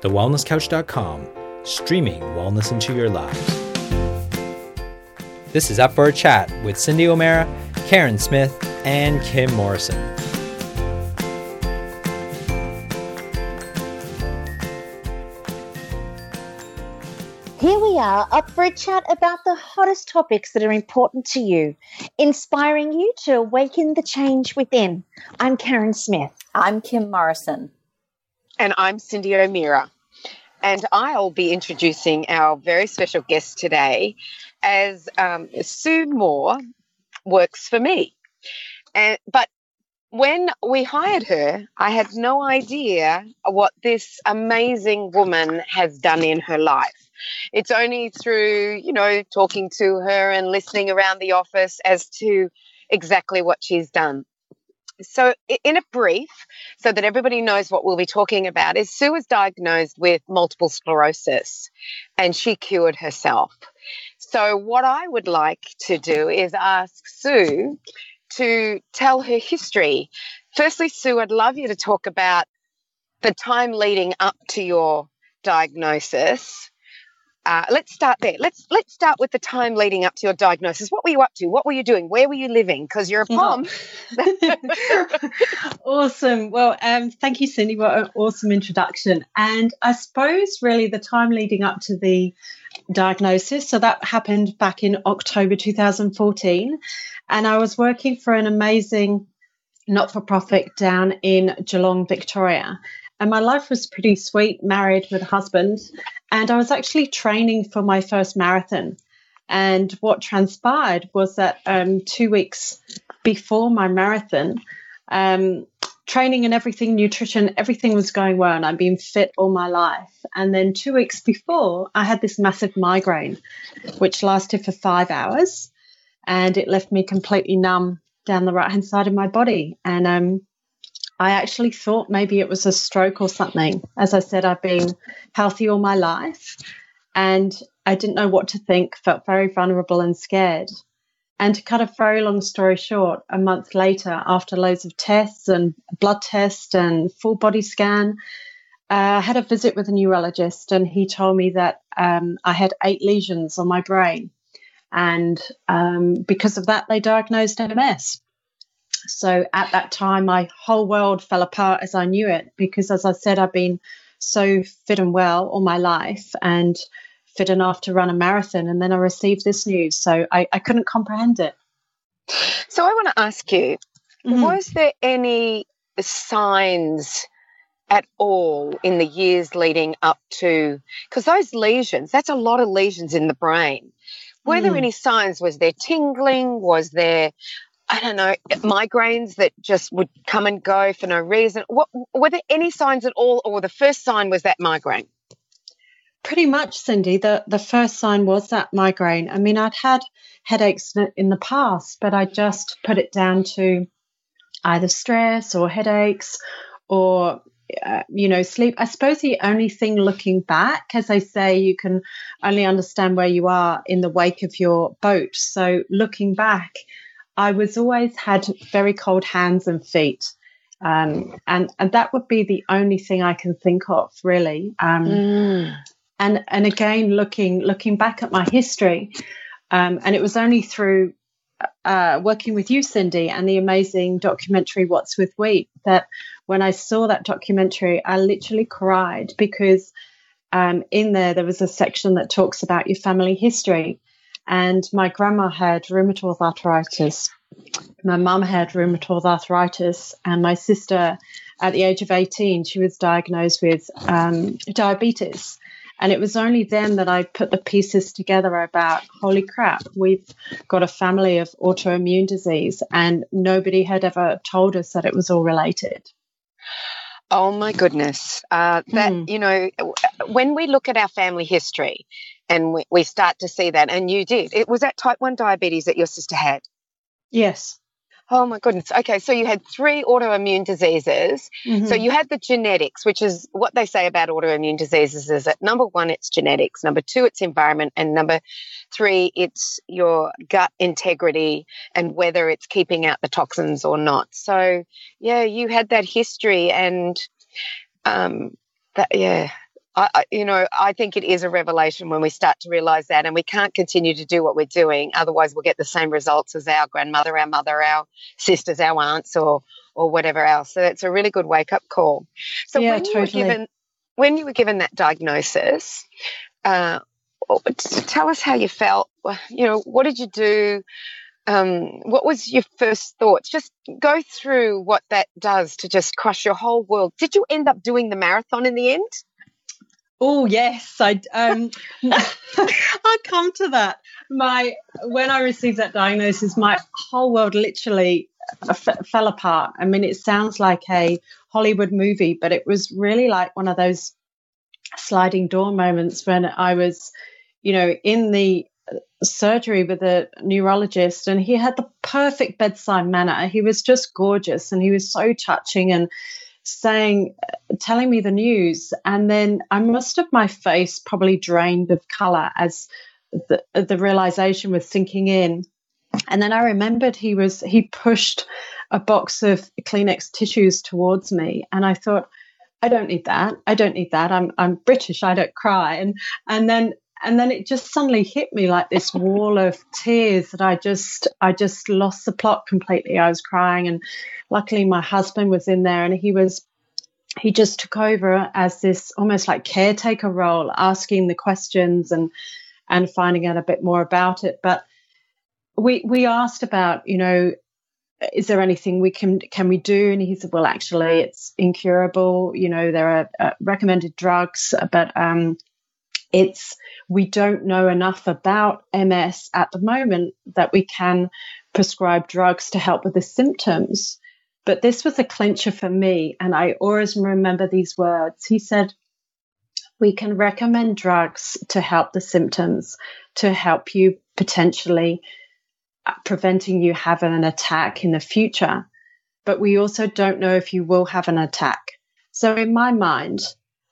thewellnesscouch.com, streaming wellness into your lives. This is Up for a Chat with Cindy O'Meara, Karen Smith, and Kim Morrison. Here we are, up for a chat about the hottest topics that are important to you, inspiring you to awaken the change within. I'm Karen Smith. I'm Kim Morrison. And I'm Cindy O'Meara. And I'll be introducing our very special guest today as um, Sue Moore works for me. And, but when we hired her, I had no idea what this amazing woman has done in her life. It's only through, you know, talking to her and listening around the office as to exactly what she's done so in a brief so that everybody knows what we'll be talking about is sue was diagnosed with multiple sclerosis and she cured herself. So what i would like to do is ask sue to tell her history. Firstly sue i'd love you to talk about the time leading up to your diagnosis uh, let's start there. Let's let's start with the time leading up to your diagnosis. What were you up to? What were you doing? Where were you living? Because you're a mom. awesome. Well, um, thank you, Cindy. What an awesome introduction. And I suppose really the time leading up to the diagnosis. So that happened back in October 2014, and I was working for an amazing not-for-profit down in Geelong, Victoria and my life was pretty sweet, married with a husband. And I was actually training for my first marathon. And what transpired was that um, two weeks before my marathon, um, training and everything, nutrition, everything was going well, and I'd been fit all my life. And then two weeks before, I had this massive migraine, which lasted for five hours, and it left me completely numb down the right hand side of my body. And um, I actually thought maybe it was a stroke or something. As I said, I've been healthy all my life and I didn't know what to think, felt very vulnerable and scared. And to cut a very long story short, a month later, after loads of tests and blood test and full body scan, uh, I had a visit with a neurologist, and he told me that um, I had eight lesions on my brain. And um, because of that, they diagnosed MS. So at that time, my whole world fell apart as I knew it because, as I said, I've been so fit and well all my life and fit enough to run a marathon. And then I received this news. So I, I couldn't comprehend it. So I want to ask you mm-hmm. was there any signs? At all in the years leading up to, because those lesions, that's a lot of lesions in the brain. Were mm. there any signs? Was there tingling? Was there I don't know, migraines that just would come and go for no reason. What, were there any signs at all, or the first sign was that migraine? Pretty much, Cindy. The the first sign was that migraine. I mean, I'd had headaches in the past, but I just put it down to either stress or headaches or uh, you know sleep i suppose the only thing looking back as i say you can only understand where you are in the wake of your boat so looking back I was always had very cold hands and feet. Um, and and that would be the only thing I can think of really. Um, mm. And and again, looking looking back at my history, um, and it was only through uh, working with you, Cindy, and the amazing documentary "What's with Wheat" that when I saw that documentary, I literally cried because um, in there there was a section that talks about your family history, and my grandma had rheumatoid arthritis. My mum had rheumatoid arthritis, and my sister, at the age of 18, she was diagnosed with um, diabetes. And it was only then that I put the pieces together about holy crap, we've got a family of autoimmune disease, and nobody had ever told us that it was all related. Oh my goodness. Uh, that, mm. you know, when we look at our family history and we, we start to see that, and you did, it was that type 1 diabetes that your sister had. Yes. Oh my goodness. Okay, so you had three autoimmune diseases. Mm-hmm. So you had the genetics, which is what they say about autoimmune diseases is that number one, it's genetics. Number two, it's environment. And number three, it's your gut integrity and whether it's keeping out the toxins or not. So, yeah, you had that history and, um, that, yeah, I, you know, I think it is a revelation when we start to realize that, and we can't continue to do what we're doing. Otherwise, we'll get the same results as our grandmother, our mother, our sisters, our aunts, or or whatever else. So it's a really good wake up call. So yeah, when totally. you were given when you were given that diagnosis, uh, tell us how you felt. You know, what did you do? Um, what was your first thoughts? Just go through what that does to just crush your whole world. Did you end up doing the marathon in the end? Oh yes, I um, I'll come to that. My when I received that diagnosis, my whole world literally f- fell apart. I mean, it sounds like a Hollywood movie, but it was really like one of those sliding door moments when I was, you know, in the surgery with a neurologist and he had the perfect bedside manner. He was just gorgeous and he was so touching and saying, telling me the news. And then I must have my face probably drained of color as the, the realization was sinking in. And then I remembered he was, he pushed a box of Kleenex tissues towards me. And I thought, I don't need that. I don't need that. I'm, I'm British. I don't cry. And, and then and then it just suddenly hit me like this wall of tears that I just I just lost the plot completely. I was crying and luckily my husband was in there and he was he just took over as this almost like caretaker role, asking the questions and and finding out a bit more about it. But we we asked about, you know, is there anything we can can we do? And he said, well, actually, it's incurable. You know, there are uh, recommended drugs, but um, it's we don't know enough about MS at the moment that we can prescribe drugs to help with the symptoms. But this was a clincher for me, and I always remember these words. He said, We can recommend drugs to help the symptoms, to help you potentially uh, preventing you having an attack in the future. But we also don't know if you will have an attack. So, in my mind,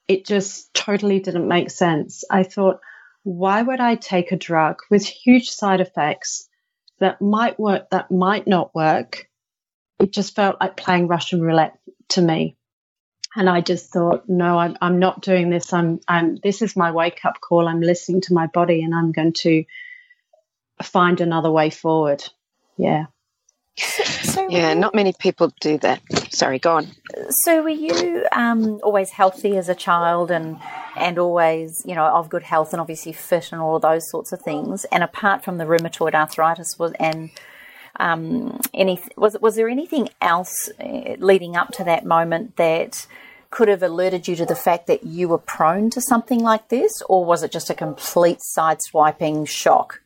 it just totally didn't make sense. I thought, why would I take a drug with huge side effects that might work, that might not work? It just felt like playing Russian roulette to me. And I just thought, no, I'm, I'm not doing this. I'm, I'm, this is my wake up call. I'm listening to my body and I'm going to find another way forward. Yeah. So yeah, not many people do that. Sorry, go on. So were you um, always healthy as a child and and always, you know, of good health and obviously fit and all of those sorts of things? And apart from the rheumatoid arthritis was and um, any was was there anything else uh, leading up to that moment that could have alerted you to the fact that you were prone to something like this, or was it just a complete sideswiping shock?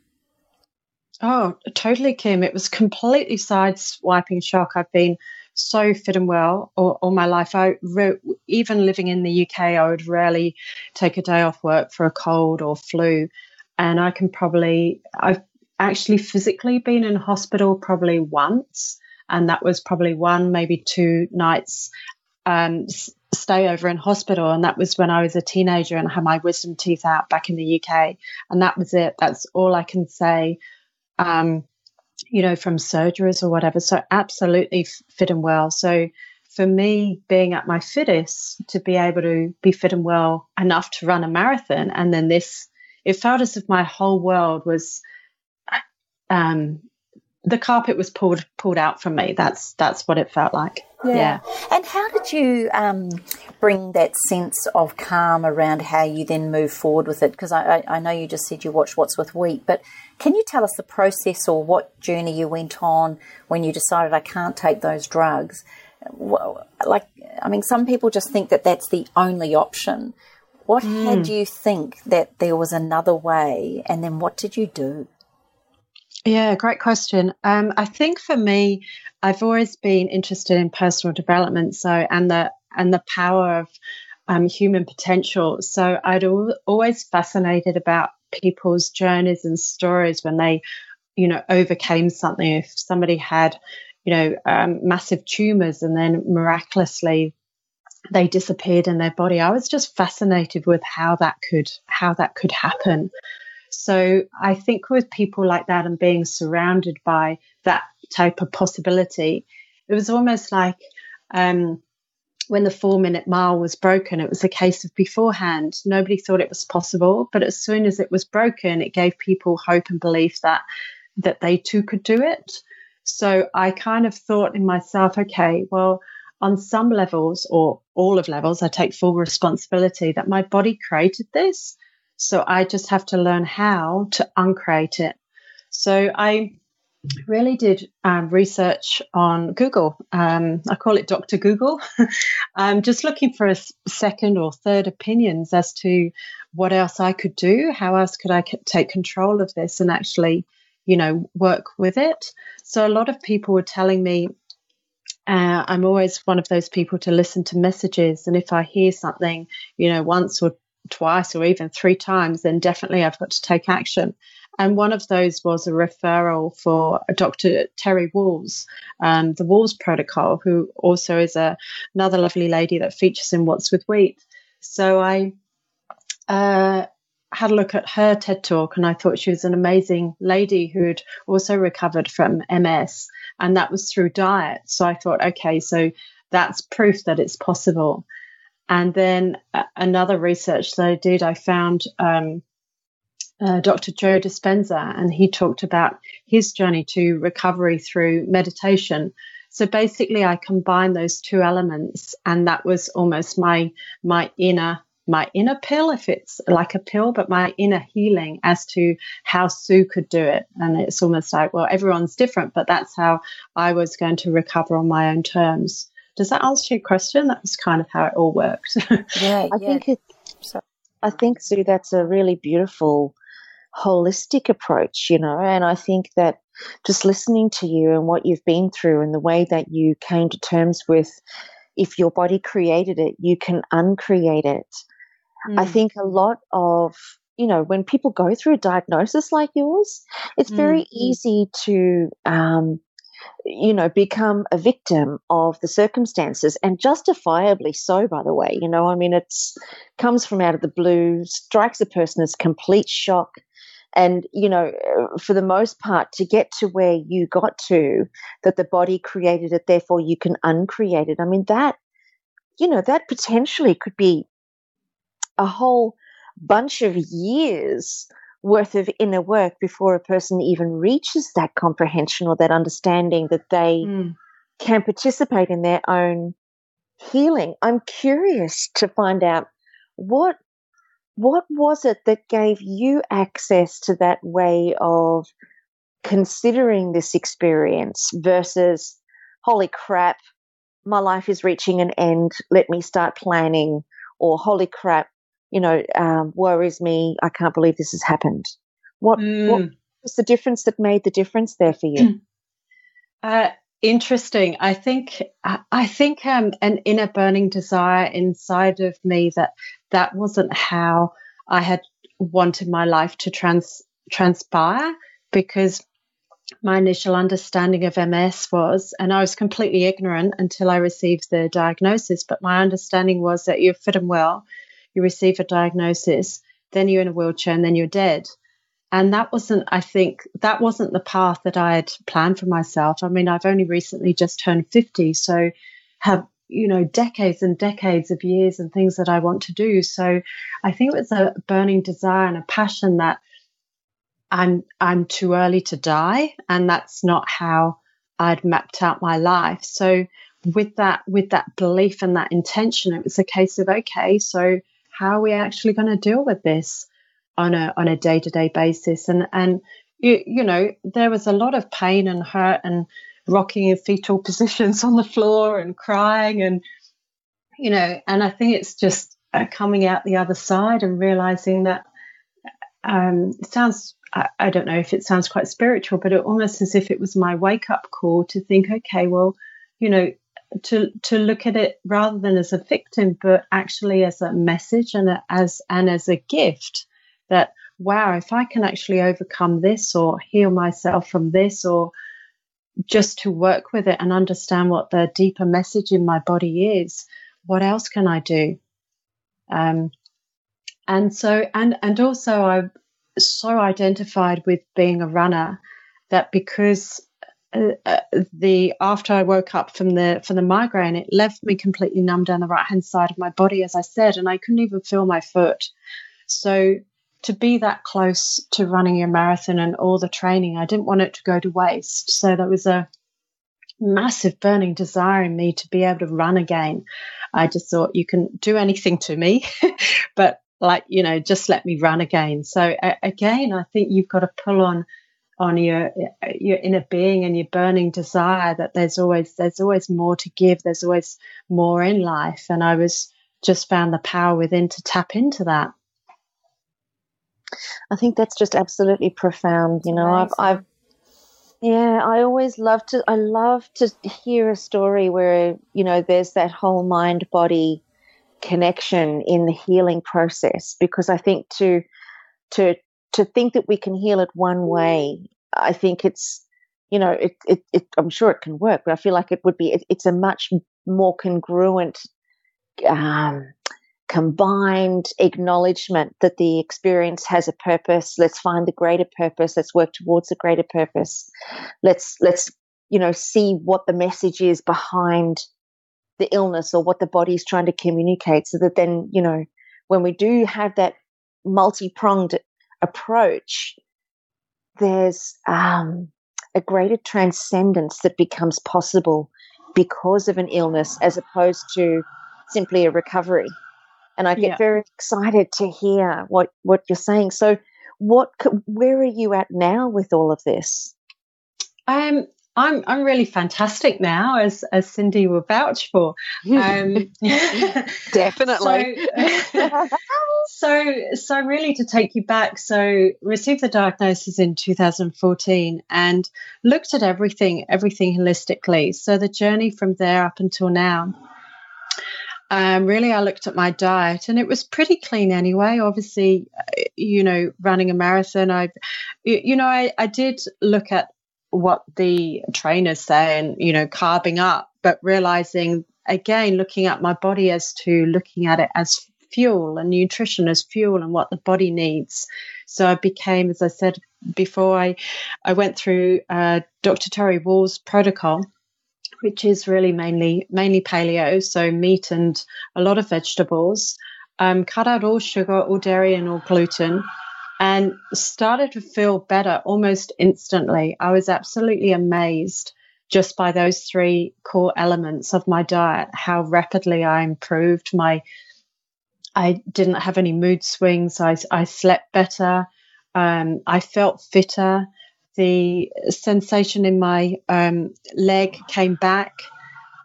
Oh, totally, Kim. It was completely sideswiping shock. I've been so fit and well all, all my life. I re- even living in the UK, I would rarely take a day off work for a cold or flu, and I can probably I've actually physically been in hospital probably once, and that was probably one maybe two nights um, stay over in hospital, and that was when I was a teenager and I had my wisdom teeth out back in the UK, and that was it. That's all I can say um, you know, from surgeries or whatever. So absolutely fit and well. So for me, being at my fittest, to be able to be fit and well enough to run a marathon, and then this, it felt as if my whole world was, um, the carpet was pulled pulled out from me. That's that's what it felt like. Yeah. yeah. And how did you um, bring that sense of calm around how you then move forward with it? Because I, I, I, know you just said you watched What's with Wheat, but can you tell us the process or what journey you went on when you decided I can't take those drugs? Like, I mean, some people just think that that's the only option. What mm. had you think that there was another way, and then what did you do? Yeah, great question. Um, I think for me, I've always been interested in personal development, so and the and the power of um, human potential. So I'd al- always fascinated about people's journeys and stories when they, you know, overcame something. If somebody had, you know, um, massive tumors and then miraculously they disappeared in their body, I was just fascinated with how that could how that could happen. So I think with people like that and being surrounded by that type of possibility, it was almost like um, when the four minute mile was broken, it was a case of beforehand. Nobody thought it was possible, but as soon as it was broken, it gave people hope and belief that that they too could do it. So I kind of thought in myself, okay, well, on some levels or all of levels, I take full responsibility that my body created this. So I just have to learn how to uncreate it. So I really did um, research on Google. Um, I call it Dr. Google. I'm just looking for a second or third opinions as to what else I could do, how else could I take control of this and actually, you know, work with it. So a lot of people were telling me. Uh, I'm always one of those people to listen to messages, and if I hear something, you know, once or twice or even three times, then definitely I've got to take action. And one of those was a referral for Dr. Terry Wahls, um, the Wahls Protocol, who also is a, another lovely lady that features in What's with Wheat. So I uh, had a look at her TED talk and I thought she was an amazing lady who'd also recovered from MS. And that was through diet. So I thought, okay, so that's proof that it's possible. And then uh, another research that I did, I found um, uh, Dr. Joe Dispenza, and he talked about his journey to recovery through meditation. So basically, I combined those two elements, and that was almost my my inner my inner pill, if it's like a pill, but my inner healing as to how Sue could do it. And it's almost like, well, everyone's different, but that's how I was going to recover on my own terms. Does that answer your question? That was kind of how it all worked. Yeah, I yeah. think it. I think Sue, that's a really beautiful holistic approach, you know, and I think that just listening to you and what you've been through and the way that you came to terms with if your body created it, you can uncreate it. Mm. I think a lot of, you know, when people go through a diagnosis like yours, it's very mm. easy to, um, you know, become a victim of the circumstances and justifiably so, by the way. You know, I mean, it's comes from out of the blue, strikes a person as complete shock and you know for the most part to get to where you got to that the body created it therefore you can uncreate it i mean that you know that potentially could be a whole bunch of years worth of inner work before a person even reaches that comprehension or that understanding that they mm. can participate in their own healing i'm curious to find out what what was it that gave you access to that way of considering this experience versus, holy crap, my life is reaching an end, let me start planning, or holy crap, you know, um, worries me, I can't believe this has happened. What, mm. what was the difference that made the difference there for you? Uh, interesting. I think I think um, an inner burning desire inside of me that that wasn't how I had wanted my life to trans transpire because my initial understanding of MS was, and I was completely ignorant until I received the diagnosis, but my understanding was that you're fit and well, you receive a diagnosis, then you're in a wheelchair, and then you're dead. And that wasn't, I think, that wasn't the path that I had planned for myself. I mean, I've only recently just turned 50, so have you know, decades and decades of years and things that I want to do. So I think it was a burning desire and a passion that I'm I'm too early to die, and that's not how I'd mapped out my life. So with that with that belief and that intention, it was a case of okay, so how are we actually going to deal with this on a on a day to day basis? And and you, you know there was a lot of pain and hurt and rocking in fetal positions on the floor and crying and you know and i think it's just uh, coming out the other side and realizing that um, it sounds I, I don't know if it sounds quite spiritual but it almost as if it was my wake up call to think okay well you know to to look at it rather than as a victim but actually as a message and a, as and as a gift that wow if i can actually overcome this or heal myself from this or just to work with it and understand what the deeper message in my body is. What else can I do? Um, and so, and and also, I so identified with being a runner that because uh, uh, the after I woke up from the from the migraine, it left me completely numb down the right hand side of my body, as I said, and I couldn't even feel my foot. So to be that close to running a marathon and all the training, I didn't want it to go to waste. So there was a massive burning desire in me to be able to run again. I just thought you can do anything to me, but like you know, just let me run again. So again, I think you've got to pull on on your your inner being and your burning desire that there's always there's always more to give there's always more in life. And i was just found the power within to tap into that. I think that's just absolutely profound you know. I've i've yeah i always love to i love to hear a story where you know there's that whole mind body connection in the healing process because i think to to to think that we can heal it one way, I think it's, you know, it, it, it I'm sure it can work, but I feel like it would be, it, it's a much more congruent, um, combined acknowledgement that the experience has a purpose. Let's find the greater purpose. Let's work towards the greater purpose. Let's, let's, you know, see what the message is behind the illness or what the body is trying to communicate so that then, you know, when we do have that multi pronged approach, there's um, a greater transcendence that becomes possible because of an illness as opposed to simply a recovery. And I get yeah. very excited to hear what, what you're saying. So, what, where are you at now with all of this? Um, I'm I'm really fantastic now, as as Cindy will vouch for. Um, Definitely. So, so, so really to take you back. So received the diagnosis in 2014 and looked at everything, everything holistically. So the journey from there up until now. Um, really, I looked at my diet and it was pretty clean anyway. Obviously, you know, running a marathon, I, you know, I, I did look at what the trainers say and you know carbing up but realizing again looking at my body as to looking at it as fuel and nutrition as fuel and what the body needs. So i became as i said before i i went through uh, dr terry Wahls protocol which is really mainly mainly paleo so meat and a lot of vegetables. Um, cut out all sugar all dairy and all gluten and started to feel better almost instantly. I was absolutely amazed just by those three core elements of my diet, how rapidly I improved. My I didn't have any mood swings. I, I slept better. Um, I felt fitter. The sensation in my um, leg came back.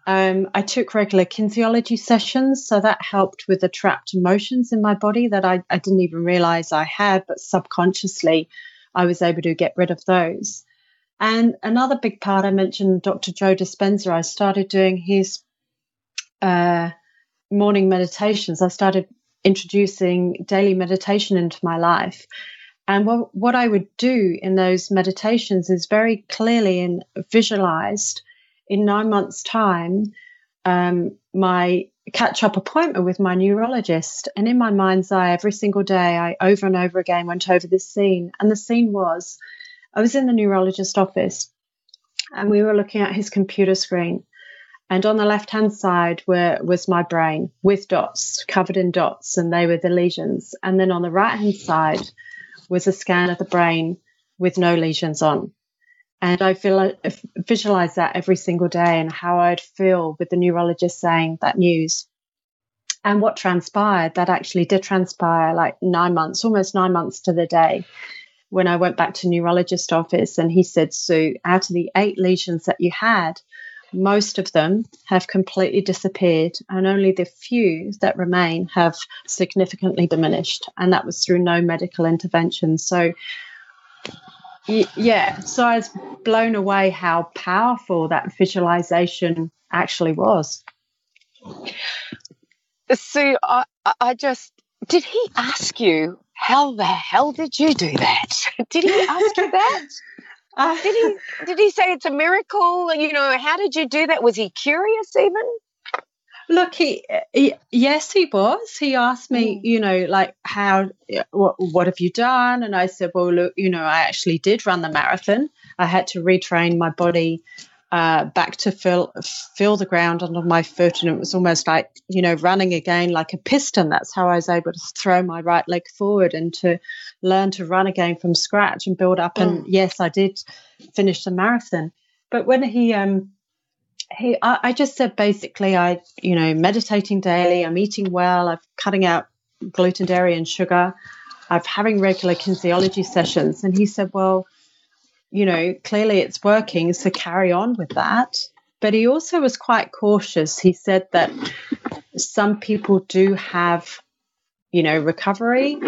Um, I took regular kinesiology sessions, so that helped with the trapped emotions in my body that I, I didn't even realize I had, but subconsciously I was able to get rid of those. And another big part I mentioned, Dr. Joe Dispenza, I started doing his uh, morning meditations. I started introducing daily meditation into my life. And what, what I would do in those meditations is very clearly and visualized in nine months' time, um, my catch up appointment with my neurologist. And in my mind's eye, every single day, I over and over again went over this scene. And the scene was I was in the neurologist office and we were looking at his computer screen. And on the left hand side were, was my brain with dots, covered in dots, and they were the lesions. And then on the right hand side was a scan of the brain with no lesions on. And I feel uh, I visualize that every single day and how I'd feel with the neurologist saying that news. And what transpired, that actually did transpire like nine months, almost nine months to the day when I went back to neurologist office and he said, Sue, out of the eight lesions that you had, most of them have completely disappeared and only the few that remain have significantly diminished. And that was through no medical intervention. So yeah, so I was blown away how powerful that visualization actually was. so I, I just did he ask you how the hell did you do that? Did he ask you that? Uh, did he did he say it's a miracle? You know, how did you do that? Was he curious even? Look, he, he, yes, he was. He asked me, mm. you know, like how what what have you done? And I said, well, look, you know, I actually did run the marathon. I had to retrain my body uh, back to feel feel the ground under my foot, and it was almost like you know running again like a piston. That's how I was able to throw my right leg forward and to learn to run again from scratch and build up. And mm. yes, I did finish the marathon. But when he um he I, I just said basically I you know meditating daily, I'm eating well, I'm cutting out gluten, dairy, and sugar. I'm having regular kinesiology sessions, and he said, well you know, clearly it's working, so carry on with that. But he also was quite cautious. He said that some people do have, you know, recovery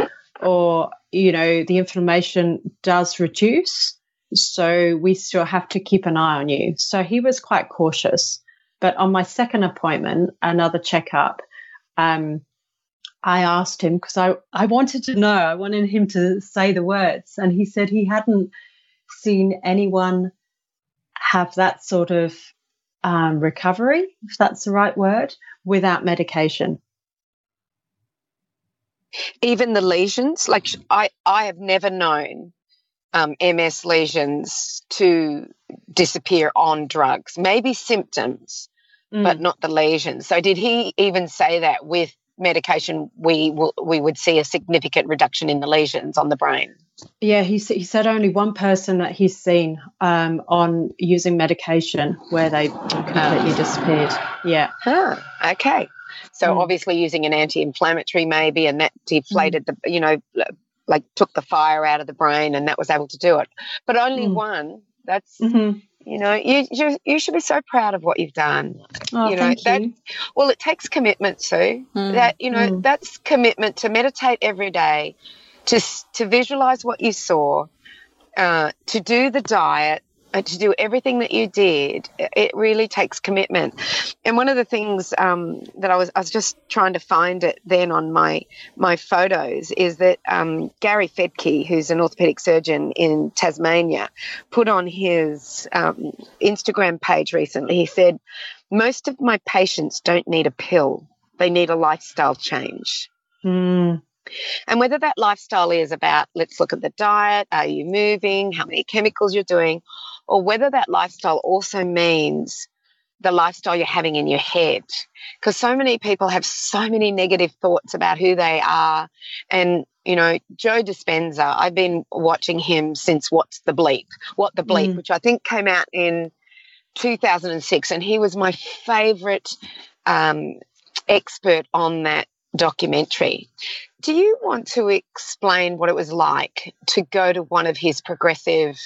or, you know, the inflammation does reduce. So we still have to keep an eye on you. So he was quite cautious. But on my second appointment, another checkup, um, I asked him because I, I wanted to know, I wanted him to say the words. And he said he hadn't seen anyone have that sort of um, recovery, if that's the right word, without medication. Even the lesions, like I, I have never known um, MS lesions to disappear on drugs. Maybe symptoms, mm. but not the lesions. So, did he even say that with medication, we will, we would see a significant reduction in the lesions on the brain? Yeah, he, he said only one person that he's seen um, on using medication where they completely disappeared. Yeah. Huh. Okay. So mm. obviously using an anti-inflammatory maybe, and that deflated mm. the, you know, like took the fire out of the brain, and that was able to do it. But only mm. one. That's mm-hmm. you know, you, you, you should be so proud of what you've done. Oh, you know that. You. Well, it takes commitment, Sue. Mm. That you know, mm. that's commitment to meditate every day to, to visualize what you saw, uh, to do the diet, to do everything that you did, it really takes commitment. And one of the things um, that I was I was just trying to find it then on my my photos is that um, Gary Fettke, who's an orthopedic surgeon in Tasmania, put on his um, Instagram page recently. He said, "Most of my patients don't need a pill; they need a lifestyle change." Mm. And whether that lifestyle is about, let's look at the diet, are you moving, how many chemicals you're doing, or whether that lifestyle also means the lifestyle you're having in your head. Because so many people have so many negative thoughts about who they are. And, you know, Joe Dispenza, I've been watching him since What's the Bleep? What the Bleep, mm. which I think came out in 2006. And he was my favorite um, expert on that documentary. Do you want to explain what it was like to go to one of his progressive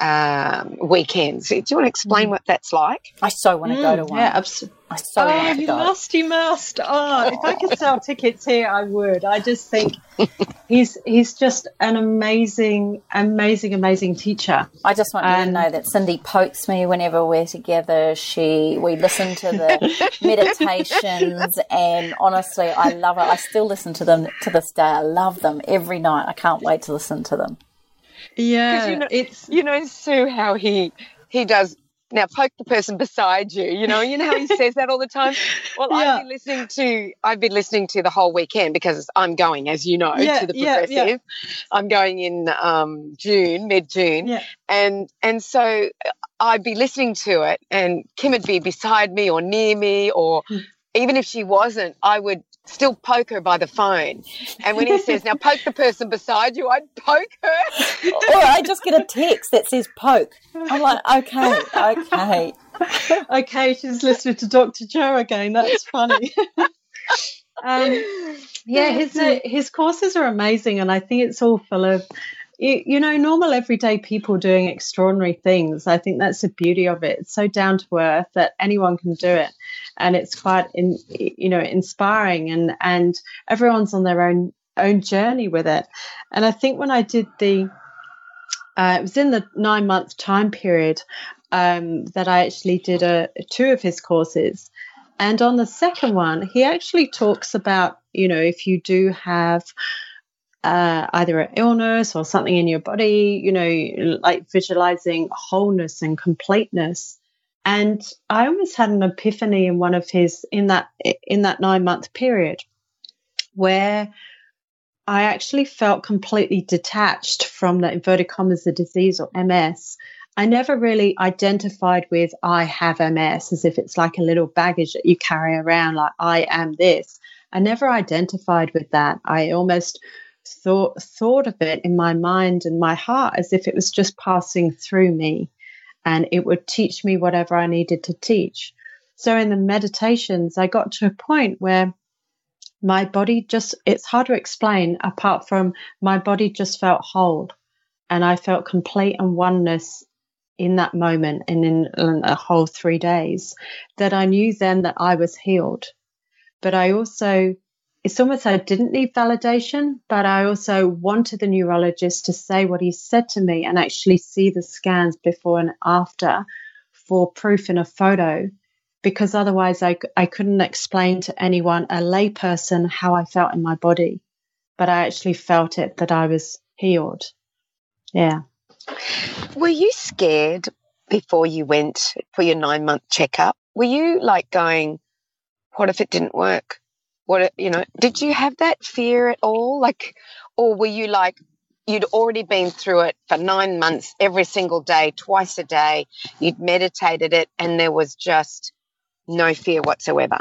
um, weekends? Do you want to explain mm. what that's like? I so want to mm, go to one. Yeah, absolutely. I so oh, want to you go. must, you must. Oh, if I could sell tickets here, I would. I just think he's he's just an amazing, amazing, amazing teacher. I just want you to know that Cindy pokes me whenever we're together. She we listen to the meditations, and honestly, I love it. I still listen to them to this day. I love them every night. I can't wait to listen to them. Yeah, you know, it's you know Sue how he he does now poke the person beside you you know you know how he says that all the time? Well yeah. i've been listening to i've been listening to the whole weekend because i'm going as you know yeah, to the progressive yeah, i'm going in um, june mid-june. And and so i'd be listening to it and kim would be beside me or near me or hmm. even if she wasn't i would still poke her by the phone. And when he says, now poke the person beside you, I'd poke her. or I just get a text that says poke. I'm like, okay, okay. okay, she's listening to Dr. Joe again. That's funny. um, yeah, his, uh, his courses are amazing. And I think it's all full of you, you know, normal everyday people doing extraordinary things. I think that's the beauty of it. It's so down to earth that anyone can do it, and it's quite, in, you know, inspiring. And and everyone's on their own own journey with it. And I think when I did the, uh, it was in the nine month time period um, that I actually did a two of his courses. And on the second one, he actually talks about, you know, if you do have uh, either an illness or something in your body, you know, like visualizing wholeness and completeness. And I almost had an epiphany in one of his in that in that nine month period where I actually felt completely detached from the inverted commas the disease or MS I never really identified with I have MS as if it's like a little baggage that you carry around, like I am this. I never identified with that. I almost thought thought of it in my mind and my heart as if it was just passing through me and it would teach me whatever I needed to teach. So in the meditations, I got to a point where my body just, it's hard to explain apart from my body just felt whole and I felt complete and oneness in that moment and in, in a whole three days that I knew then that I was healed. But I also it's almost I didn't need validation, but I also wanted the neurologist to say what he said to me and actually see the scans before and after for proof in a photo, because otherwise I, I couldn't explain to anyone, a layperson, how I felt in my body. But I actually felt it that I was healed. Yeah. Were you scared before you went for your nine month checkup? Were you like going, what if it didn't work? What you know did you have that fear at all like or were you like you'd already been through it for nine months every single day twice a day you'd meditated it and there was just no fear whatsoever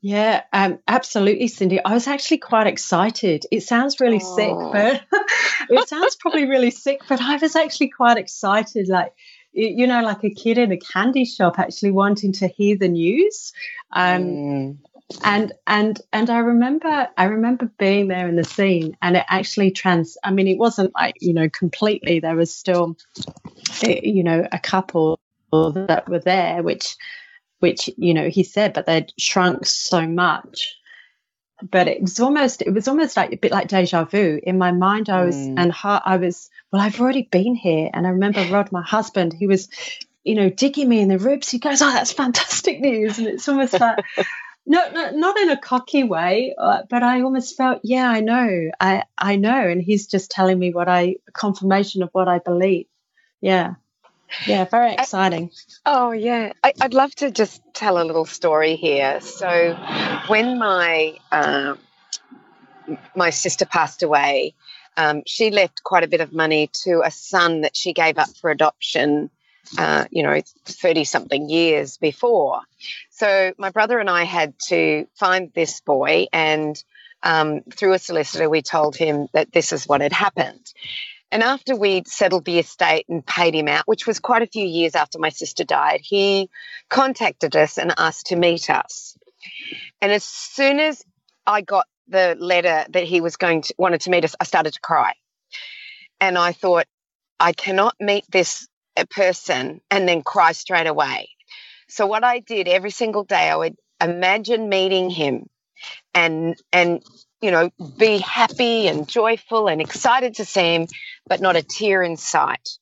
yeah, um, absolutely, Cindy. I was actually quite excited. It sounds really oh. sick, but it sounds probably really sick, but I was actually quite excited. Like, you know, like a kid in a candy shop actually wanting to hear the news. Um, mm and and and I remember I remember being there in the scene and it actually trans I mean it wasn't like you know completely there was still eh, you know a couple that were there which which you know he said but they'd shrunk so much. But it was almost it was almost like a bit like deja vu. In my mind I was mm. and heart I was well I've already been here. And I remember Rod my husband he was you know digging me in the ribs. He goes oh that's fantastic news. And it's almost like no, no, not in a cocky way, uh, but I almost felt, yeah, I know, I, I know, and he's just telling me what I confirmation of what I believe. Yeah, yeah, very exciting. I, oh yeah, I, would love to just tell a little story here. So, when my um, my sister passed away, um, she left quite a bit of money to a son that she gave up for adoption uh, you know, 30 something years before. So my brother and I had to find this boy, and um, through a solicitor, we told him that this is what had happened. And after we'd settled the estate and paid him out, which was quite a few years after my sister died, he contacted us and asked to meet us. And as soon as I got the letter that he was going to wanted to meet us, I started to cry. And I thought, I cannot meet this a person and then cry straight away. So what I did every single day, I would imagine meeting him and and you know be happy and joyful and excited to see him, but not a tear in sight.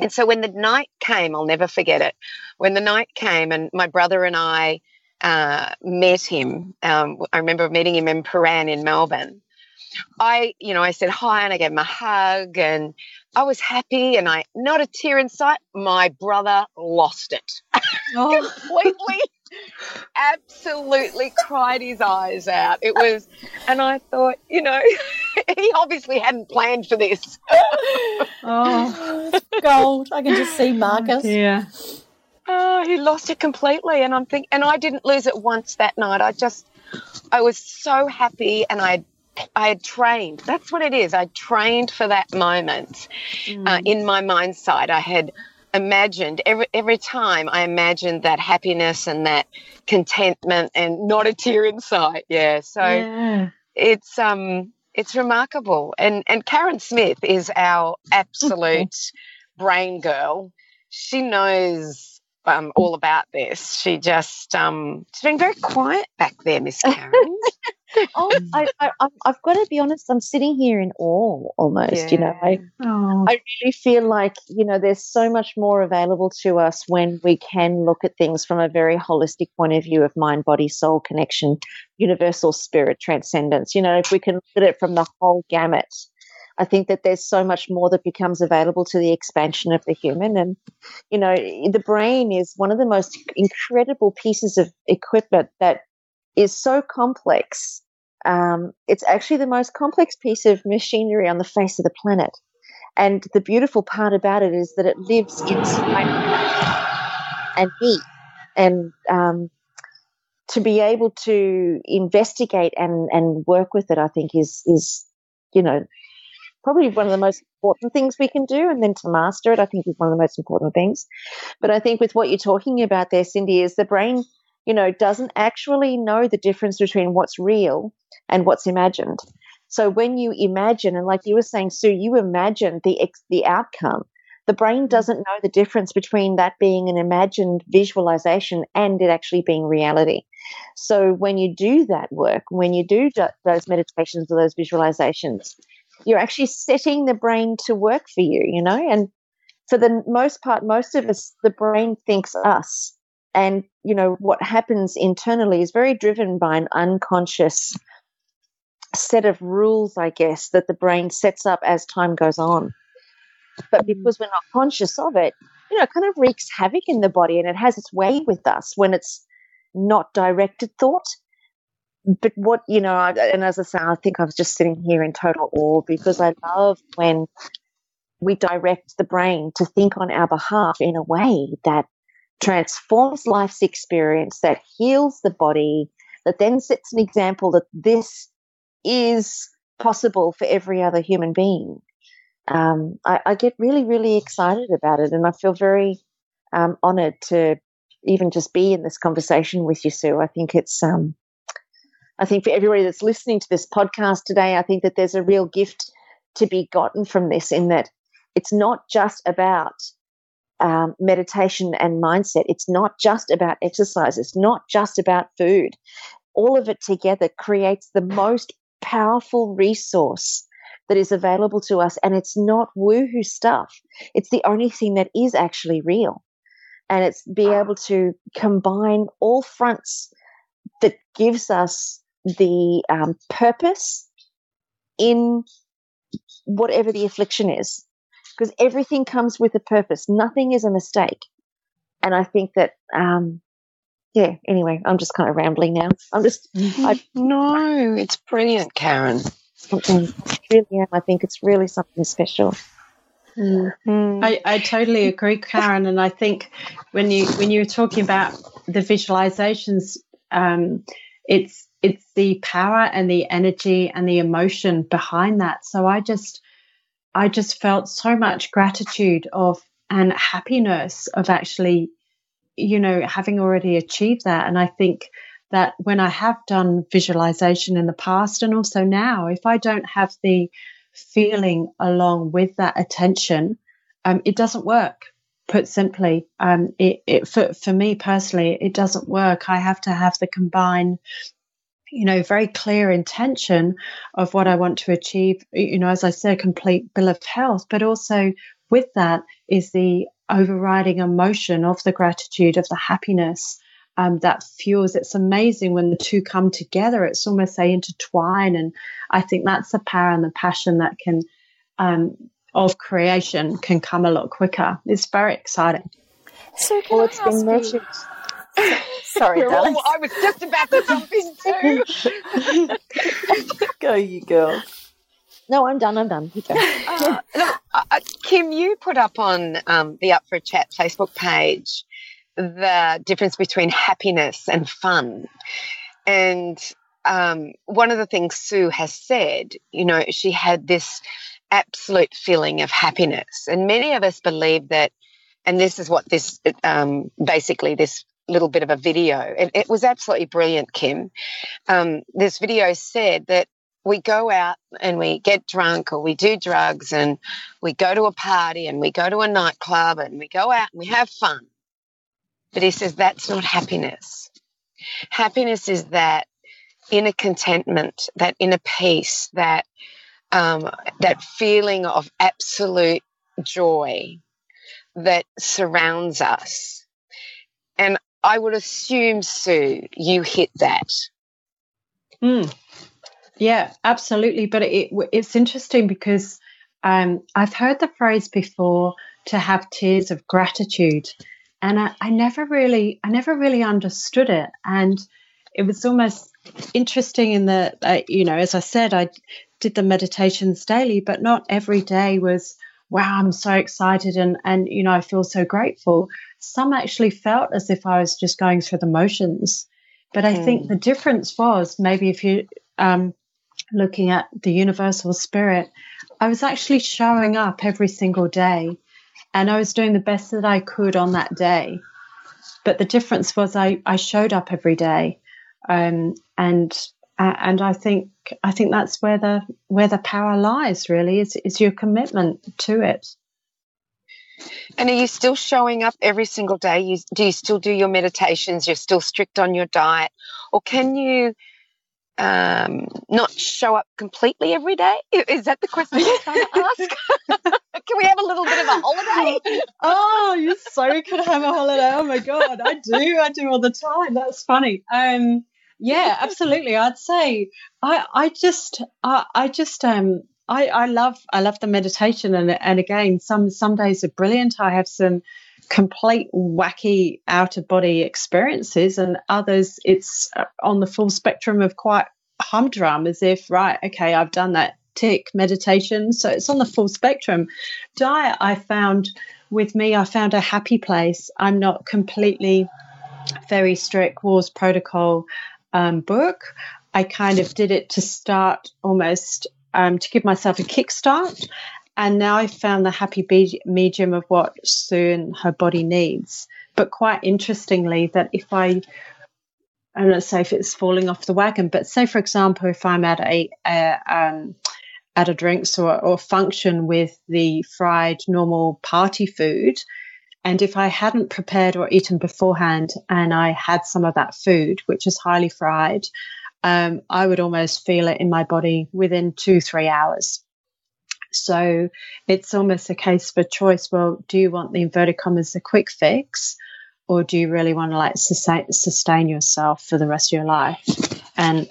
And so when the night came, I'll never forget it. When the night came and my brother and I uh, met him, um, I remember meeting him in Prahran in Melbourne. I, you know, I said hi and I gave him a hug and I was happy and I, not a tear in sight. My brother lost it oh. completely, absolutely cried his eyes out. It was, and I thought, you know, he obviously hadn't planned for this. oh, gold. I can just see Marcus. Yeah. Oh, he lost it completely. And I'm thinking, and I didn't lose it once that night. I just, I was so happy and I I had trained. That's what it is. I trained for that moment uh, mm. uh, in my mind's side. I had imagined every every time I imagined that happiness and that contentment and not a tear inside. Yeah. So yeah. it's um it's remarkable. And and Karen Smith is our absolute brain girl. She knows um, all about this. She just um, she's been very quiet back there, Miss Karen. oh, I, I, I've got to be honest. I'm sitting here in awe, almost. Yeah. You know, I, oh. I really feel like you know there's so much more available to us when we can look at things from a very holistic point of view of mind, body, soul connection, universal spirit, transcendence. You know, if we can look at it from the whole gamut. I think that there's so much more that becomes available to the expansion of the human. And, you know, the brain is one of the most incredible pieces of equipment that is so complex um, it's actually the most complex piece of machinery on the face of the planet. And the beautiful part about it is that it lives inside and me. And um, to be able to investigate and, and work with it, I think is is you know probably one of the most important things we can do. And then to master it, I think is one of the most important things. But I think with what you're talking about there, Cindy, is the brain, you know, doesn't actually know the difference between what's real and what's imagined. So when you imagine, and like you were saying, Sue, you imagine the the outcome. The brain mm-hmm. doesn't know the difference between that being an imagined visualization and it actually being reality. So when you do that work, when you do those meditations or those visualizations, you're actually setting the brain to work for you, you know? And for the most part, most of us, the brain thinks us. And, you know, what happens internally is very driven by an unconscious set of rules, I guess, that the brain sets up as time goes on. But mm. because we're not conscious of it, you know, it kind of wreaks havoc in the body and it has its way with us when it's not directed thought. But what, you know, and as I say, I think I was just sitting here in total awe because I love when we direct the brain to think on our behalf in a way that transforms life's experience, that heals the body, that then sets an example that this is possible for every other human being. Um, I, I, get really, really excited about it, and I feel very um, honored to even just be in this conversation with you, Sue. I think it's, um, I think for everybody that's listening to this podcast today, I think that there's a real gift to be gotten from this in that it's not just about um, meditation and mindset. It's not just about exercise. It's not just about food. All of it together creates the most powerful resource that is available to us. And it's not woohoo stuff. It's the only thing that is actually real. And it's be able to combine all fronts that gives us the um, purpose in whatever the affliction is. Because everything comes with a purpose. Nothing is a mistake. And I think that um, yeah, anyway, I'm just kind of rambling now. I'm just. I, no, it's brilliant, Karen. really I think it's really something special. Mm. I, I totally agree, Karen. And I think when you when you were talking about the visualizations, um, it's it's the power and the energy and the emotion behind that. So I just I just felt so much gratitude of and happiness of actually you know, having already achieved that. And I think that when I have done visualization in the past and also now, if I don't have the feeling along with that attention, um, it doesn't work. Put simply, um, it, it for, for me personally, it doesn't work. I have to have the combined you know, very clear intention of what I want to achieve. You know, as I said, a complete bill of health, but also with that is the overriding emotion of the gratitude, of the happiness um, that fuels. It's amazing when the two come together. It's almost they intertwine, and I think that's the power and the passion that can um, of creation can come a lot quicker. It's very exciting. So can well, I been measured. Sorry, darling. I was just about to jump in too. go, you girl. No, I'm done. I'm done. uh, look, uh, Kim, you put up on um, the Up for a Chat Facebook page the difference between happiness and fun. And um, one of the things Sue has said, you know, she had this absolute feeling of happiness. And many of us believe that, and this is what this um, basically this little bit of a video, it, it was absolutely brilliant, Kim. Um, this video said that we go out and we get drunk or we do drugs and we go to a party and we go to a nightclub and we go out and we have fun. But he says that's not happiness. Happiness is that inner contentment, that inner peace, that um, that feeling of absolute joy that surrounds us. And I would assume, Sue, you hit that. Mm. Yeah, absolutely. But it, it's interesting because um, I've heard the phrase before to have tears of gratitude, and I, I never really, I never really understood it, and it was almost interesting in that, uh, you know, as I said, I did the meditations daily, but not every day was wow, I'm so excited and, and, you know, I feel so grateful. Some actually felt as if I was just going through the motions. But I mm. think the difference was maybe if you, um, looking at the universal spirit, I was actually showing up every single day and I was doing the best that I could on that day. But the difference was I, I showed up every day. Um, and uh, and I think I think that's where the where the power lies. Really, is is your commitment to it. And are you still showing up every single day? You, do you still do your meditations? You're still strict on your diet, or can you um, not show up completely every day? Is that the question you're trying to ask? can we have a little bit of a holiday? oh, you so could have a holiday. Oh my god, I do. I do all the time. That's funny. Um, yeah, absolutely. I'd say I I just I, I just um I, I love I love the meditation and and again some some days are brilliant. I have some complete wacky out of body experiences and others it's uh, on the full spectrum of quite humdrum as if right okay I've done that tick meditation so it's on the full spectrum diet I found with me I found a happy place I'm not completely very strict Wahls protocol um, book. I kind of did it to start almost um, to give myself a kickstart. And now I've found the happy medium of what and her body needs. But quite interestingly, that if I, I'm not say if it's falling off the wagon, but say for example, if I'm at a, a um, at a drinks or, or function with the fried normal party food, and if I hadn't prepared or eaten beforehand and I had some of that food, which is highly fried, um, I would almost feel it in my body within two, three hours. So it's almost a case for choice. Well, do you want the inverted commas, a quick fix, or do you really want to like sustain, sustain yourself for the rest of your life? And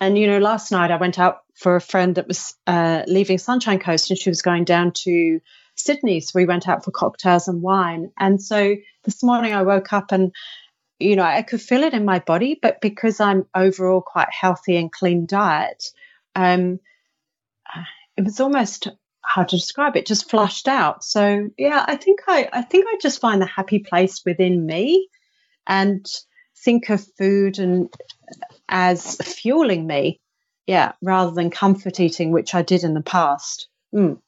and you know, last night I went out for a friend that was uh, leaving Sunshine Coast, and she was going down to Sydney. So we went out for cocktails and wine. And so this morning I woke up and, you know, I could feel it in my body, but because I'm overall quite healthy and clean diet, um, it was almost hard to describe it, just flushed out. So yeah, I think I, I think I just find the happy place within me and think of food and as fueling me. Yeah, rather than comfort eating, which I did in the past. Mm.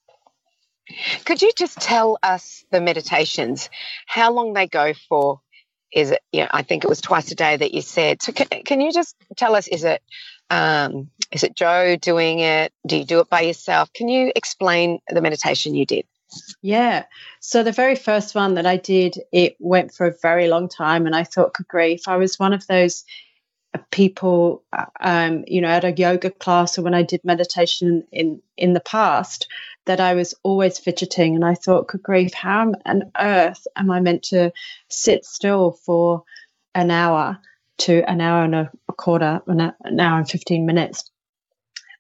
Could you just tell us the meditations, how long they go for? Is it, yeah, I think it was twice a day that you said. So can, can you just tell us, is it, um, is it Joe doing it? Do you do it by yourself? Can you explain the meditation you did? Yeah. So the very first one that I did, it went for a very long time, and I thought, good grief, I was one of those people, um, you know, at a yoga class or when I did meditation in in the past, that I was always fidgeting, and I thought, good grief, how on earth am I meant to sit still for an hour to an hour and a, quarter, an, hour and fifteen minutes?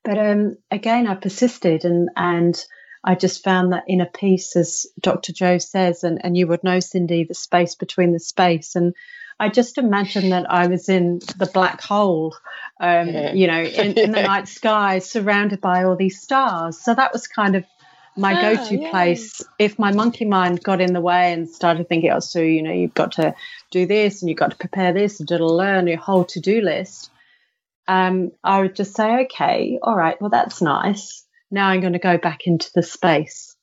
But um, again, I persisted, and and I just found that inner peace, as Dr. Joe says, and, and you would know, Cindy, the space between the space. And I just imagined that I was in the black hole, um, yeah. you know, in, in the night sky, surrounded by all these stars. So that was kind of my oh, go-to yeah. place. If my monkey mind got in the way and started thinking, "Oh, so you know, you've got to do this and you've got to prepare this and to learn your whole to-do list," um, I would just say, "Okay, all right, well, that's nice. Now I'm going to go back into the space."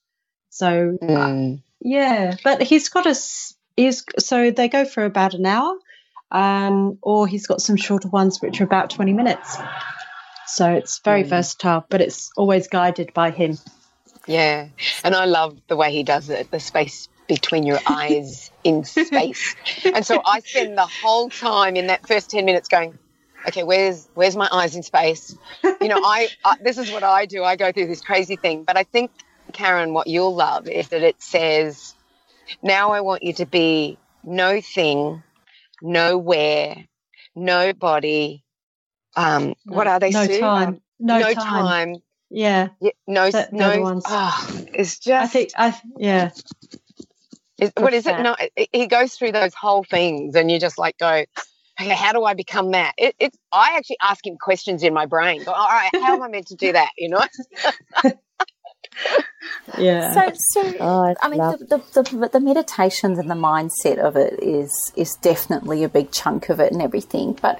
So, mm. uh, yeah, but he's got a is so they go for about an hour, um, or he's got some shorter ones which are about 20 minutes. So it's very mm. versatile, but it's always guided by him. Yeah, and I love the way he does it, the space between your eyes in space. And so I spend the whole time in that first 10 minutes going, okay, where's where's my eyes in space? You know, I, I this is what I do. I go through this crazy thing, but I think Karen, what you'll love is that it says now I want you to be no thing, nowhere, nobody. Um, what are they? No Sue? time. Um, no, no time. time. Yeah. yeah. No. no. Oh, it's just. I think. I yeah. Is, what is it? No, he goes through those whole things, and you just like go, okay, how do I become that? It, it's I actually ask him questions in my brain. Go, all right, how am I meant to do that? You know. Yeah. So, so oh, I mean, the, the, the, the, meditations and the mindset of it is is definitely a big chunk of it and everything. But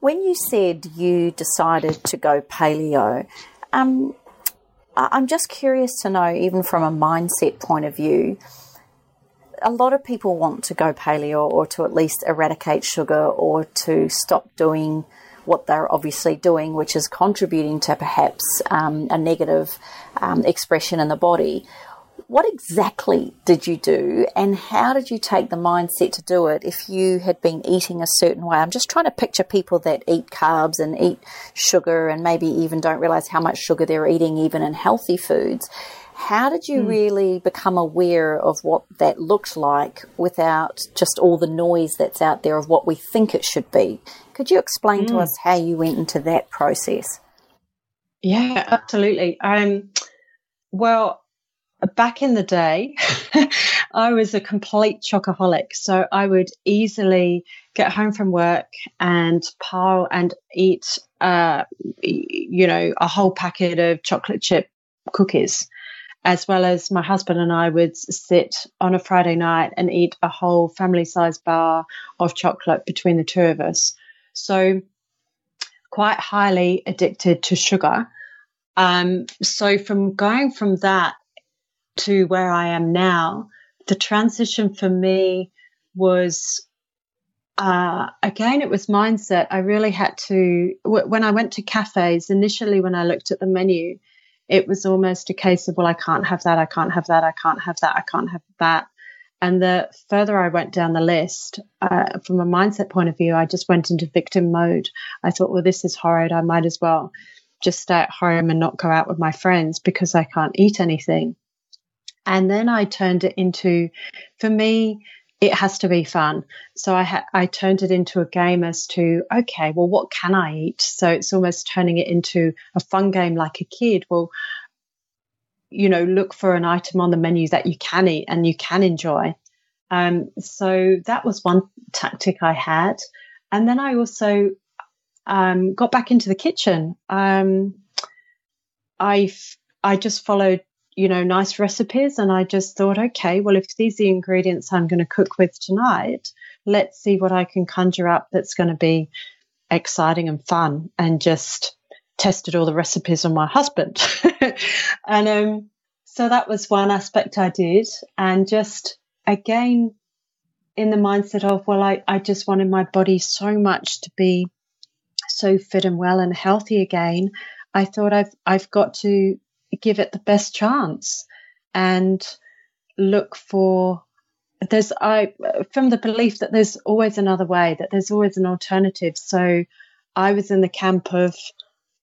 when you said you decided to go paleo, um, I'm just curious to know, even from a mindset point of view, a lot of people want to go paleo or to at least eradicate sugar or to stop doing what they're obviously doing, which is contributing to perhaps um, a negative um, expression in the body. What exactly did you do, and how did you take the mindset to do it if you had been eating a certain way? I'm just trying to picture people that eat carbs and eat sugar and maybe even don't realize how much sugar they're eating, even in healthy foods. How did you mm. really become aware of what that looked like without just all the noise that's out there of what we think it should be? Could you explain mm. to us how you went into that process? Yeah, absolutely. Um, well, back in the day, I was a complete chocoholic. So I would easily get home from work and pile and eat, uh, you know, a whole packet of chocolate chip cookies as well as my husband and I would sit on a Friday night and eat a whole family sized bar of chocolate between the two of us. So, quite highly addicted to sugar. Um, so, from going from that to where I am now, the transition for me was uh, again, it was mindset. I really had to, when I went to cafes, initially when I looked at the menu, it was almost a case of, well, I can't have that, I can't have that, I can't have that, I can't have that. And the further I went down the list, uh, from a mindset point of view, I just went into victim mode. I thought, well, this is horrid. I might as well just stay at home and not go out with my friends because I can't eat anything. And then I turned it into, for me, it has to be fun. So I ha- I turned it into a game as to okay, well, what can I eat? So it's almost turning it into a fun game like a kid. Well, you know, look for an item on the menu that you can eat and you can enjoy. Um, so that was one tactic I had, and then I also um, got back into the kitchen. Um, I I just followed you know, nice recipes. And I just thought, okay, well, if these are the ingredients I'm going to cook with tonight, let's see what I can conjure up that's going to be exciting and fun. And just tested all the recipes on my husband. and um, so that was one aspect I did. And just again, in the mindset of, well, I, I just wanted my body so much to be so fit and well and healthy again. I thought I've I've got to give it the best chance and look for there's I from the belief that there's always another way, that there's always an alternative. So I was in the camp of,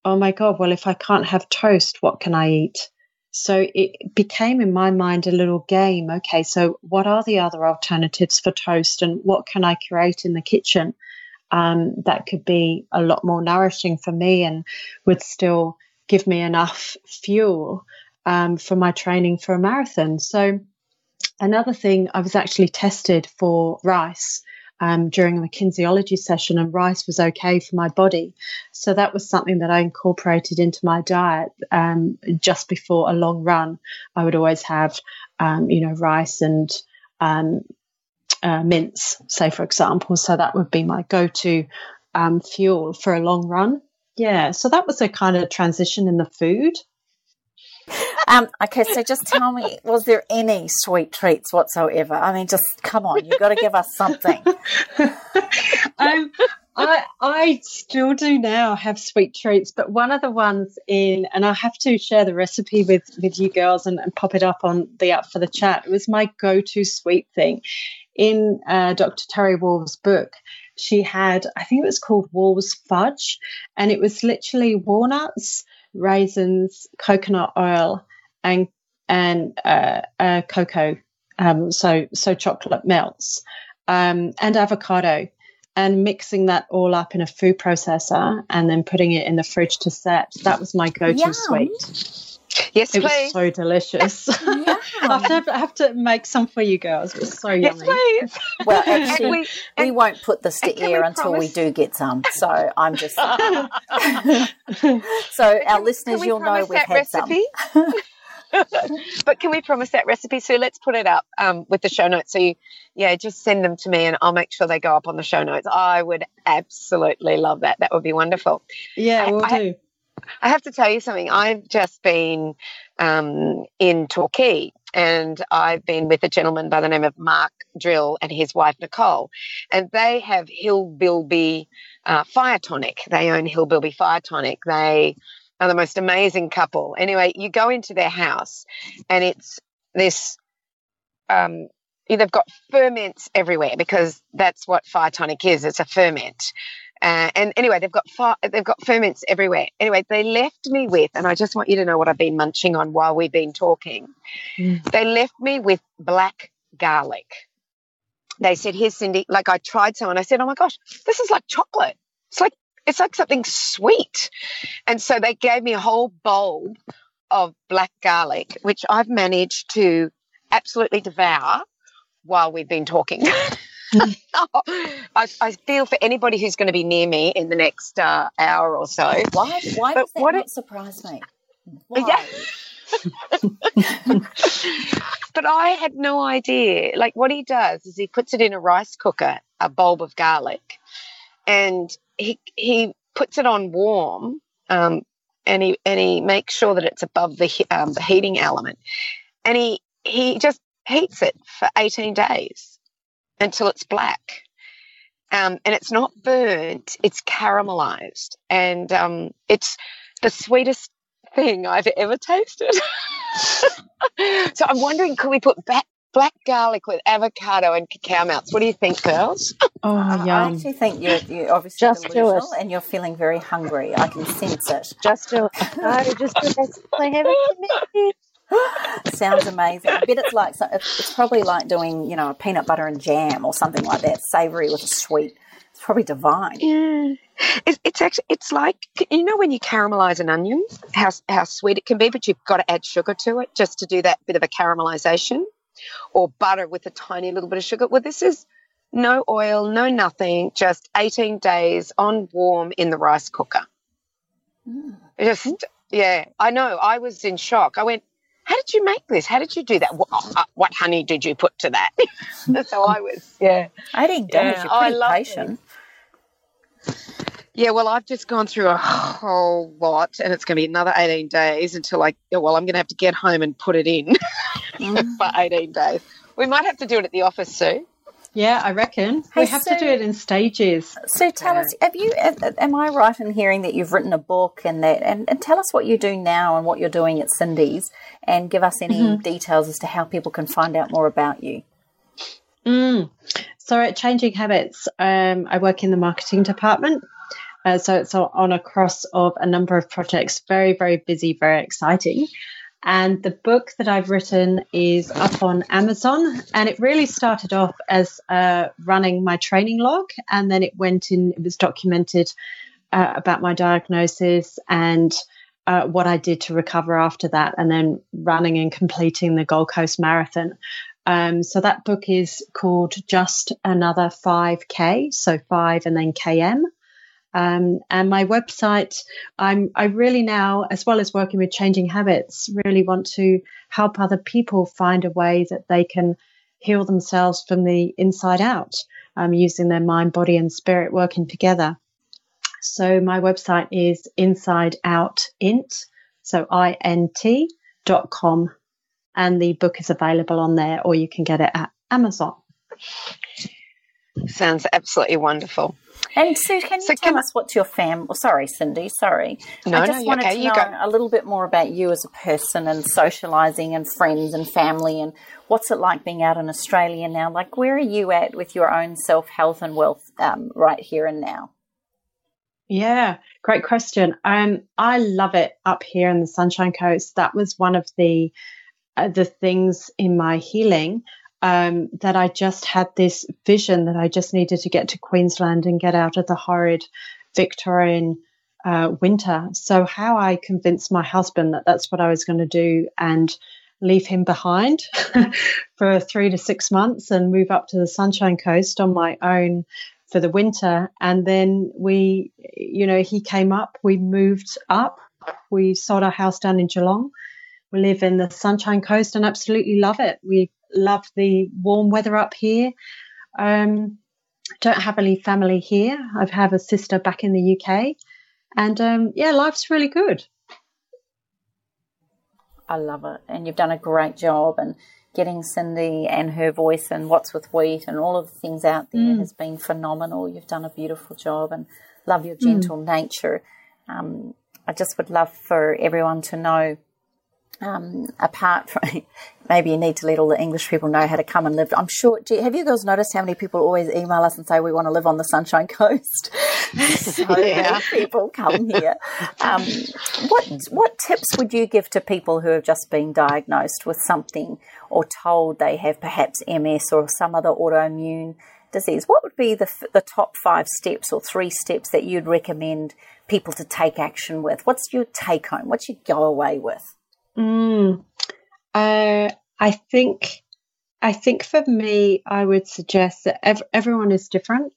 oh my God, well, if I can't have toast, what can I eat? So it became in my mind a little game. Okay, so what are the other alternatives for toast and what can I create in the kitchen um, that could be a lot more nourishing for me and would still give me enough fuel um, for my training for a marathon. So, another thing, I was actually tested for rice. Um, during a kinesiology session, and rice was okay for my body. So that was something that I incorporated into my diet. Um, just before a long run, I would always have, um, you know, rice and um, uh, mince, say for example. So that would be my go-to um, fuel for a long run. Yeah, so that was a kind of transition in the food. Um, okay, so just tell me, was there any sweet treats whatsoever? I mean, just come on, you've got to give us something. um, I I still do now have sweet treats, but one of the ones in, and I have to share the recipe with with you girls and, and pop it up on the app for the chat. It was my go to sweet thing in uh, Dr. Terry Wahls' book she had, I think it was called Wahls Fudge, and it was literally walnuts, raisins, coconut oil, and and uh, uh, cocoa, um, so so chocolate melts, um, and avocado, and mixing that all up in a food processor, and then putting it in the fridge to set. That was my go-to Yum. sweet. Yes, it please. was so delicious. I, have to, I have to make some for you girls. It was so yes, yummy. Please. Well, actually, we, we won't put this to air until promise? we do get some. So I'm just. so our listeners, you'll know we've had recipe? some. but can we promise that recipe, Sue? Let's put it up um, with the show notes. So you, yeah, just send them to me, and I'll make sure they go up on the show notes. I would absolutely love that. That would be wonderful. Yeah, we'll I, do. I have to tell you something. I've just been um, in Torquay and I've been with a gentleman by the name of Mark Drill and his wife Nicole, and they have Hillbilby uh, Fire Tonic. They own Hillbilby Fire Tonic. They are the most amazing couple. Anyway, you go into their house, and it's this. Um, they've got ferments everywhere because that's what fire tonic is. It's a ferment, uh, and anyway, they've got far, they've got ferments everywhere. Anyway, they left me with, and I just want you to know what I've been munching on while we've been talking. Mm. They left me with black garlic. They said, "Here's Cindy." Like I tried some, and I said, "Oh my gosh, this is like chocolate. It's like it's like something sweet." And so they gave me a whole bowl of black garlic, which I've managed to absolutely devour while we've been talking. I, I, feel for anybody who's going to be near me in the next uh, hour or so. Why? Why but does that what not it, surprise me? Why? Yeah. but I had no idea. Like what he does is he puts it in a rice cooker, a bulb of garlic, and he he puts it on warm, um, and he and he makes sure that it's above the um, the heating element, and he he just heats it for eighteen days until it's black. Um, and it's not burnt, it's caramelized. And um, it's the sweetest thing I've ever tasted. so I'm wondering, could we put back black garlic with avocado and cacao melts. What do you think, girls? Oh, yum. I actually think you're, you're obviously just delusional and you're feeling very hungry. I can sense it. Just do it. No, just do it. I have it Sounds amazing. I bet it's like it's probably like doing you know a peanut butter and jam or something like that, savoury with a sweet. It's probably divine. Yeah, it's, it's actually it's like you know when you caramelize an onion, how how sweet it can be, but you've got to add sugar to it just to do that bit of a caramelization, or butter with a tiny little bit of sugar. Well, this is no oil, no nothing, just 18 days on warm in the rice cooker. Mm. Just, yeah, I know. I was in shock. I went, how did you make this? How did you do that? What, uh, what honey did you put to that? That's so I was, yeah. I didn't yeah. You're pretty patient. Yeah, well, I've just gone through a whole lot, and it's going to be another 18 days until I, well, I'm going to have to get home and put it in mm. for 18 days. We might have to do it at the office, Sue. Yeah, I reckon hey, we have so, to do it in stages. So tell us, have you? Am I right in hearing that you've written a book and that? And, and tell us what you do now and what you're doing at Cindy's, and give us any mm-hmm. details as to how people can find out more about you. Mm. So at Changing Habits, um, I work in the marketing department. Uh, so it's on a cross of a number of projects. Very, very busy, very exciting. And the book that I've written is up on Amazon. And it really started off as uh, running my training log. And then it went in, it was documented uh, about my diagnosis and uh, what I did to recover after that. And then running and completing the Gold Coast Marathon. Um, so that book is called Just Another 5K. So five and then KM. Um, and my website, I'm I really now, as well as working with changing habits, really want to help other people find a way that they can heal themselves from the inside out, um, using their mind, body, and spirit working together. So my website is Inside Out Int, so I N T dot com, and the book is available on there, or you can get it at Amazon. Sounds absolutely wonderful. And Sue, can you so tell can, us what's your fam? Oh, sorry, Cindy. Sorry. No, I just no, wanted okay, to know go. a little bit more about you as a person and socialising and friends and family and what's it like being out in Australia now? Like, where are you at with your own self health and wealth um, right here and now? Yeah, great question. Um, I love it up here in the Sunshine Coast. That was one of the uh, the things in my healing um, that I just had this vision that I just needed to get to Queensland and get out of the horrid Victorian uh, winter. So, how I convinced my husband that that's what I was going to do and leave him behind for three to six months and move up to the Sunshine Coast on my own for the winter. And then we, you know, he came up, we moved up, we sold our house down in Geelong We live in the Sunshine Coast and absolutely love it. We love the warm weather up here. Um, don't have any family here. I have a sister back in the UK, and um, yeah, life's really good. I love it, and you've done a great job. And getting Cindy and her voice and what's with wheat and all of the things out there mm. has been phenomenal. You've done a beautiful job, and love your gentle mm. nature. Um, I just would love for everyone to know um, apart from maybe you need to let all the English people know how to come and live. I'm sure. Have you girls noticed how many people always email us and say we want to live on the Sunshine Coast? so yeah. many people come here. Um, what what tips would you give to people who have just been diagnosed with something or told they have perhaps MS or some other autoimmune disease? What would be the the top five steps or three steps that you'd recommend people to take action with? What's your take home? What you go away with? Mm, uh, I think I think for me, I would suggest that ev- everyone is different,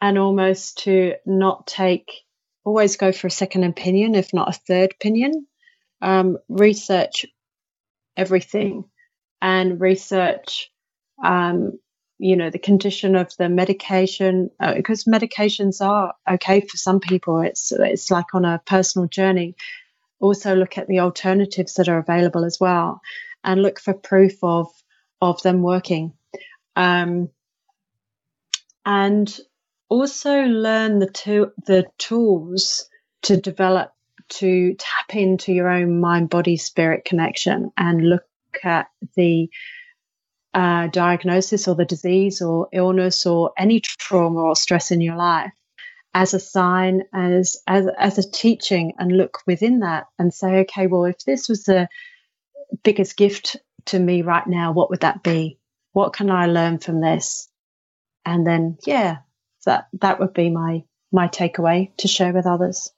and almost to not take always go for a second opinion, if not a third opinion. Um, research everything and research, um, you know, the condition of the medication uh, because medications are okay for some people. It's it's like on a personal journey also look at the alternatives that are available as well and look for proof of of them working. Um, and also learn the to- the tools to develop to tap into your own mind body spirit connection and look at the uh, diagnosis or the disease or illness or any trauma or stress in your life as a sign, as as as a teaching, and look within that and say, okay, well, if this was the biggest gift to me right now, what would that be? What can I learn from this? And then, yeah, that that would be my my takeaway to share with others.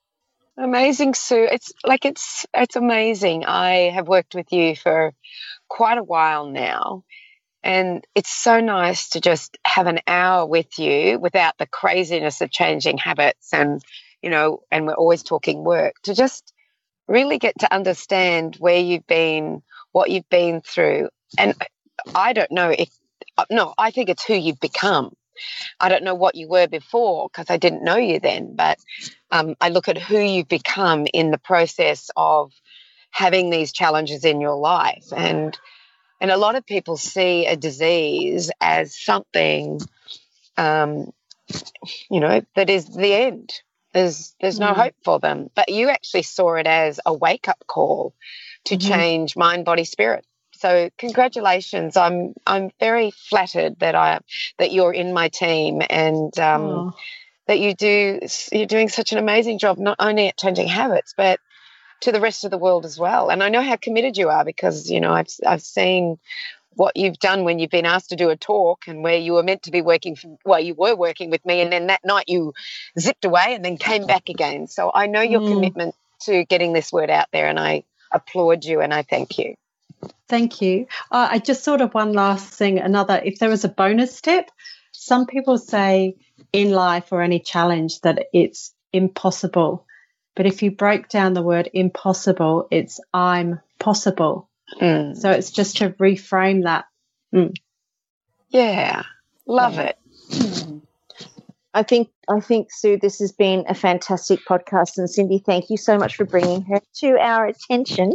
Amazing, Sue. It's like it's it's amazing. I have worked with you for quite a while now, and it's so nice to just have an hour with you without the craziness of changing habits and, you know, and we're always talking work to just really get to understand where you've been, what you've been through. And I don't know if, no, I think it's who you've become. I don't know what you were before because I didn't know you then, but um, I look at who you've become in the process of having these challenges in your life. And and a lot of people see a disease as something, um, you know, that is the end. There's there's no mm. hope for them. But you actually saw it as a wake up call to mm-hmm. change mind, body, spirit. So congratulations. I'm I'm very flattered that I that you're in my team and um, oh. that you do you're doing such an amazing job not only at changing habits but to the rest of the world as well. And I know how committed you are because, you know, I've, I've seen what you've done when you've been asked to do a talk and where you were meant to be working for, well you were working with me and then that night you zipped away and then came back again so i know your mm. commitment to getting this word out there and i applaud you and i thank you thank you uh, i just sort of one last thing another if there was a bonus step some people say in life or any challenge that it's impossible but if you break down the word impossible, it's I'm possible. Mm. So it's just to reframe that. Mm. Yeah, love yeah. it. I think I think Sue, this has been a fantastic podcast, and Cindy, thank you so much for bringing her to our attention.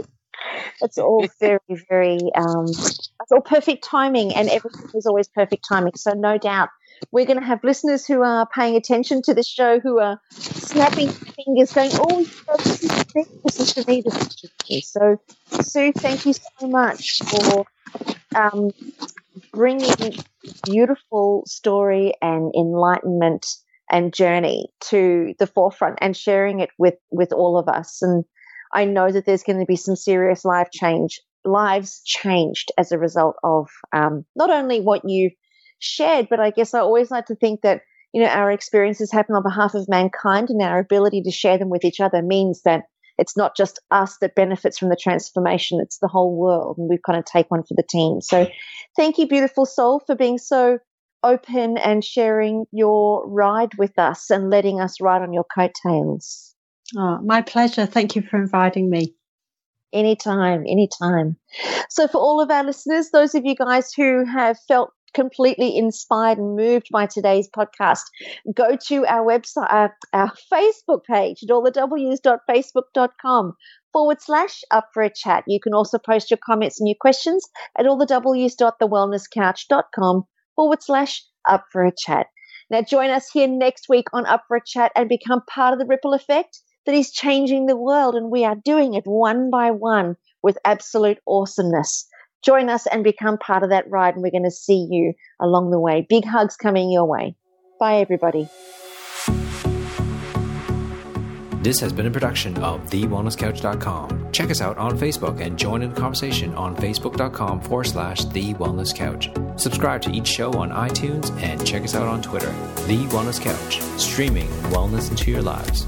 It's all very, very, um, it's all perfect timing, and everything is always perfect timing. So no doubt we're going to have listeners who are paying attention to this show who are snapping fingers, going, "Oh, this is this is for me, this is for me." So, Sue, thank you so much for um, bringing beautiful story and enlightenment and journey to the forefront and sharing it with with all of us. And I know that there's going to be some serious life change lives changed as a result of um, not only what you shared. But I guess I always like to think that, you know, our experiences happen on behalf of mankind and our ability to share them with each other means that it's not just us that benefits from the transformation, it's the whole world. And we've kind of take one for the team. So thank you, beautiful soul, for being so open and sharing your ride with us and letting us ride on your coattails. Oh, my pleasure. Thank you for inviting me. Anytime, anytime. So, for all of our listeners, those of you guys who have felt completely inspired and moved by today's podcast, go to our website, our, uh, our Facebook page at allthews.facebook.com forward slash up for a chat. You can also post your comments and your questions at allthews.thewellnesscouch.com forward slash up for a chat. Now, join us here next week on Up for a Chat and become part of the ripple effect that is changing the world. And we are doing it one by one with absolute awesomeness. Join us and become part of that ride, and we're going to see you along the way. Big hugs coming your way. Bye, everybody. This has been a production of TheWellnessCouch.com. Check us out on Facebook and join in the conversation on Facebook.com forward slash The Wellness Couch. Subscribe to each show on iTunes and check us out on Twitter. The Wellness Couch, streaming wellness into your lives.